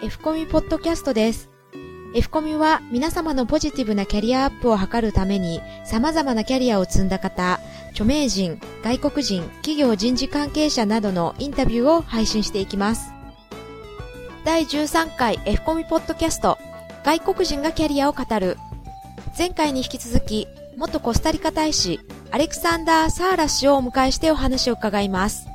F コミポッドキャストです。F コミは皆様のポジティブなキャリアアップを図るために様々なキャリアを積んだ方、著名人、外国人、企業人事関係者などのインタビューを配信していきます。第13回 F コミポッドキャスト外国人がキャリアを語る前回に引き続き元コスタリカ大使アレクサンダー・サーラ氏をお迎えしてお話を伺います。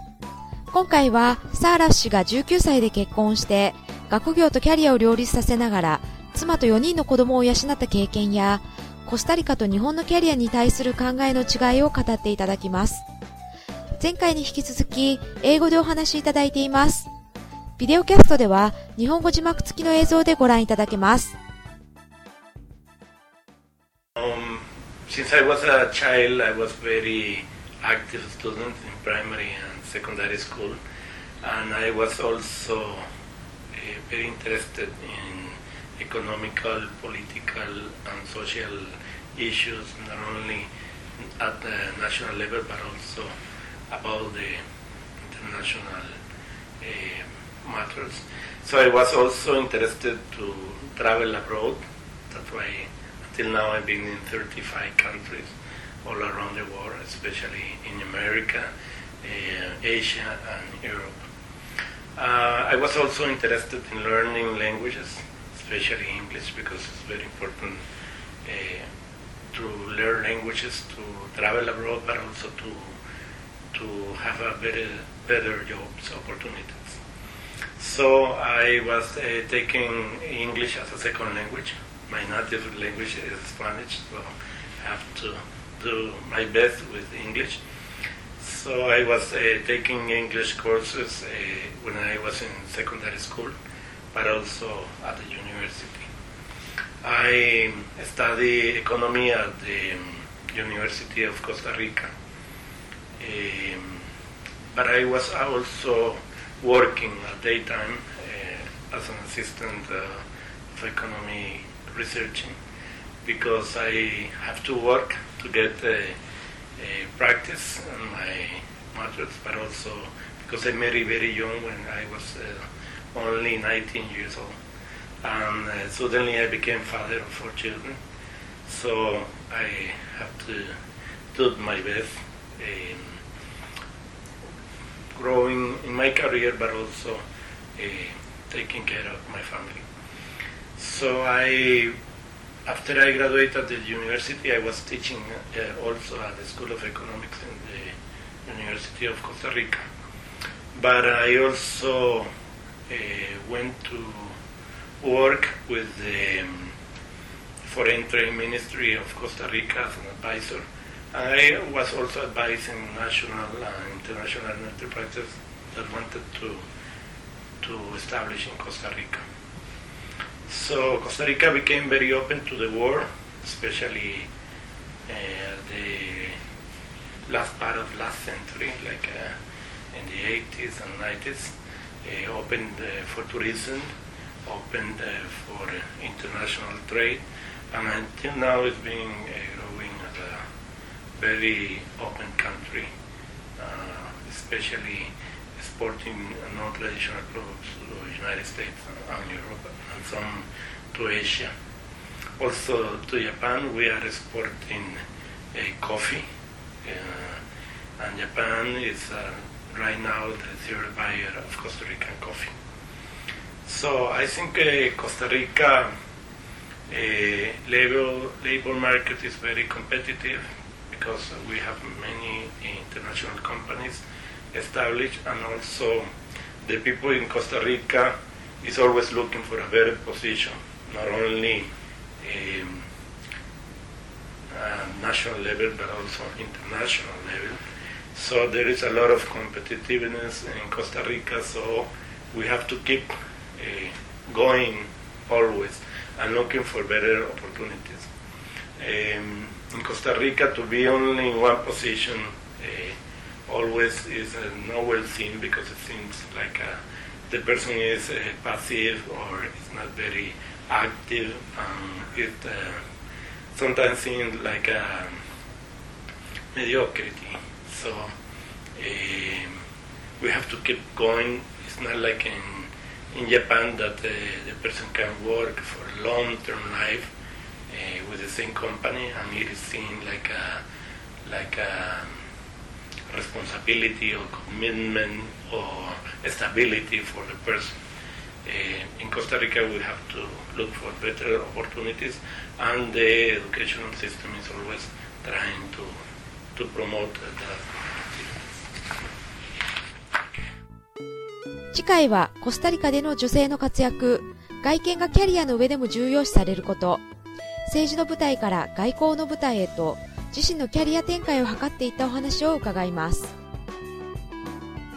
今回はサーラ氏が19歳で結婚して学業とキャリアを両立させながら妻と4人の子供を養った経験や、コスタリカと日本のキャリアに対する考えの違いを語っていただきます。前回に引き続き、英語でお話しいただいています。ビデオキャストでは、日本語字幕付きの映像でご覧いただけます。Um, since I was a child, I was very active student in primary and secondary school, and I was also very interested in economical, political, and social issues, not only at the national level but also about the international uh, matters. So I was also interested to travel abroad. That's why until now I've been in 35 countries all around the world, especially in America, uh, Asia, and Europe. Uh, I was also interested in learning languages especially English, because it's very important uh, to learn languages, to travel abroad, but also to to have a better better jobs opportunities. So I was uh, taking English as a second language. My native language is Spanish, so I have to do my best with English. So I was uh, taking English courses uh, when I was in secondary school but also at the university. I study economy at the University of Costa Rica. Um, but I was also working at daytime uh, as an assistant uh, of economy researching because I have to work to get a practice in my matters, but also because I married very young when I was uh, only 19 years old. And uh, suddenly I became father of four children. So I have to do my best in growing in my career, but also uh, taking care of my family. So I, after I graduated at the university, I was teaching uh, also at the School of Economics in the University of Costa Rica. But I also uh, went to work with the um, Foreign Trade Ministry of Costa Rica as an advisor. I was also advising national and international enterprises that wanted to to establish in Costa Rica. So Costa Rica became very open to the world, especially uh, the last part of last century, like uh, in the 80s and 90s. Uh, opened uh, for tourism, opened uh, for international trade, and until now it's been growing as a very open country, especially exporting non-traditional products to the United States and Europe and some to Asia. Also to Japan, we are exporting uh, coffee, uh, and Japan is uh, right now the third buyer of Costa Rican coffee. So I think uh, Costa Rica uh, labor, labor market is very competitive because we have many international companies established and also the people in Costa Rica is always looking for a better position, not only um, national level but also international level. So there is a lot of competitiveness in Costa Rica, so we have to keep uh, going always and looking for better opportunities. Um, in Costa Rica, to be only in one position uh, always is uh, not well seen because it seems like uh, the person is uh, passive or is not very active. Um, it uh, sometimes seems like a mediocrity. So um, we have to keep going. It's not like in in Japan that uh, the person can work for long-term life uh, with the same company, and it is seen like a like a responsibility or commitment or stability for the person. Uh, in Costa Rica, we have to look for better opportunities, and the educational system is always trying to to promote that. 次回はコスタリカでの女性の活躍、外見がキャリアの上でも重要視されること、政治の舞台から外交の舞台へと自身のキャリア展開を図っていったお話を伺います。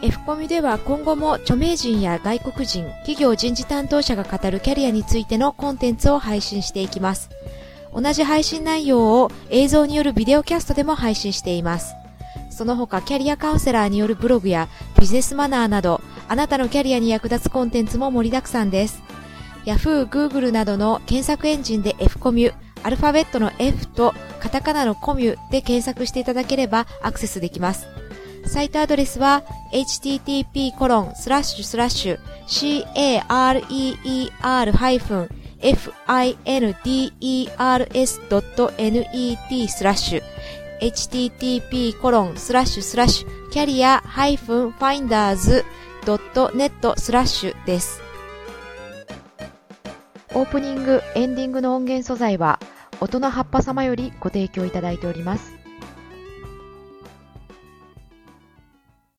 F コミでは今後も著名人や外国人、企業人事担当者が語るキャリアについてのコンテンツを配信していきます。同じ配信内容を映像によるビデオキャストでも配信しています。その他キャリアカウンセラーによるブログやビジネスマナーなどあなたのキャリアに役立つコンテンツも盛りだくさんです。Yahoo、Google などの検索エンジンで F コミュ、アルファベットの F とカタカナのコミュで検索していただければアクセスできます。サイトアドレスは http://career-finders.net スラッシュ http コロンスラッシュスラッシュキャリア -finders.net スラッシュです。オープニング、エンディングの音源素材は音の葉っぱ様よりご提供いただいております。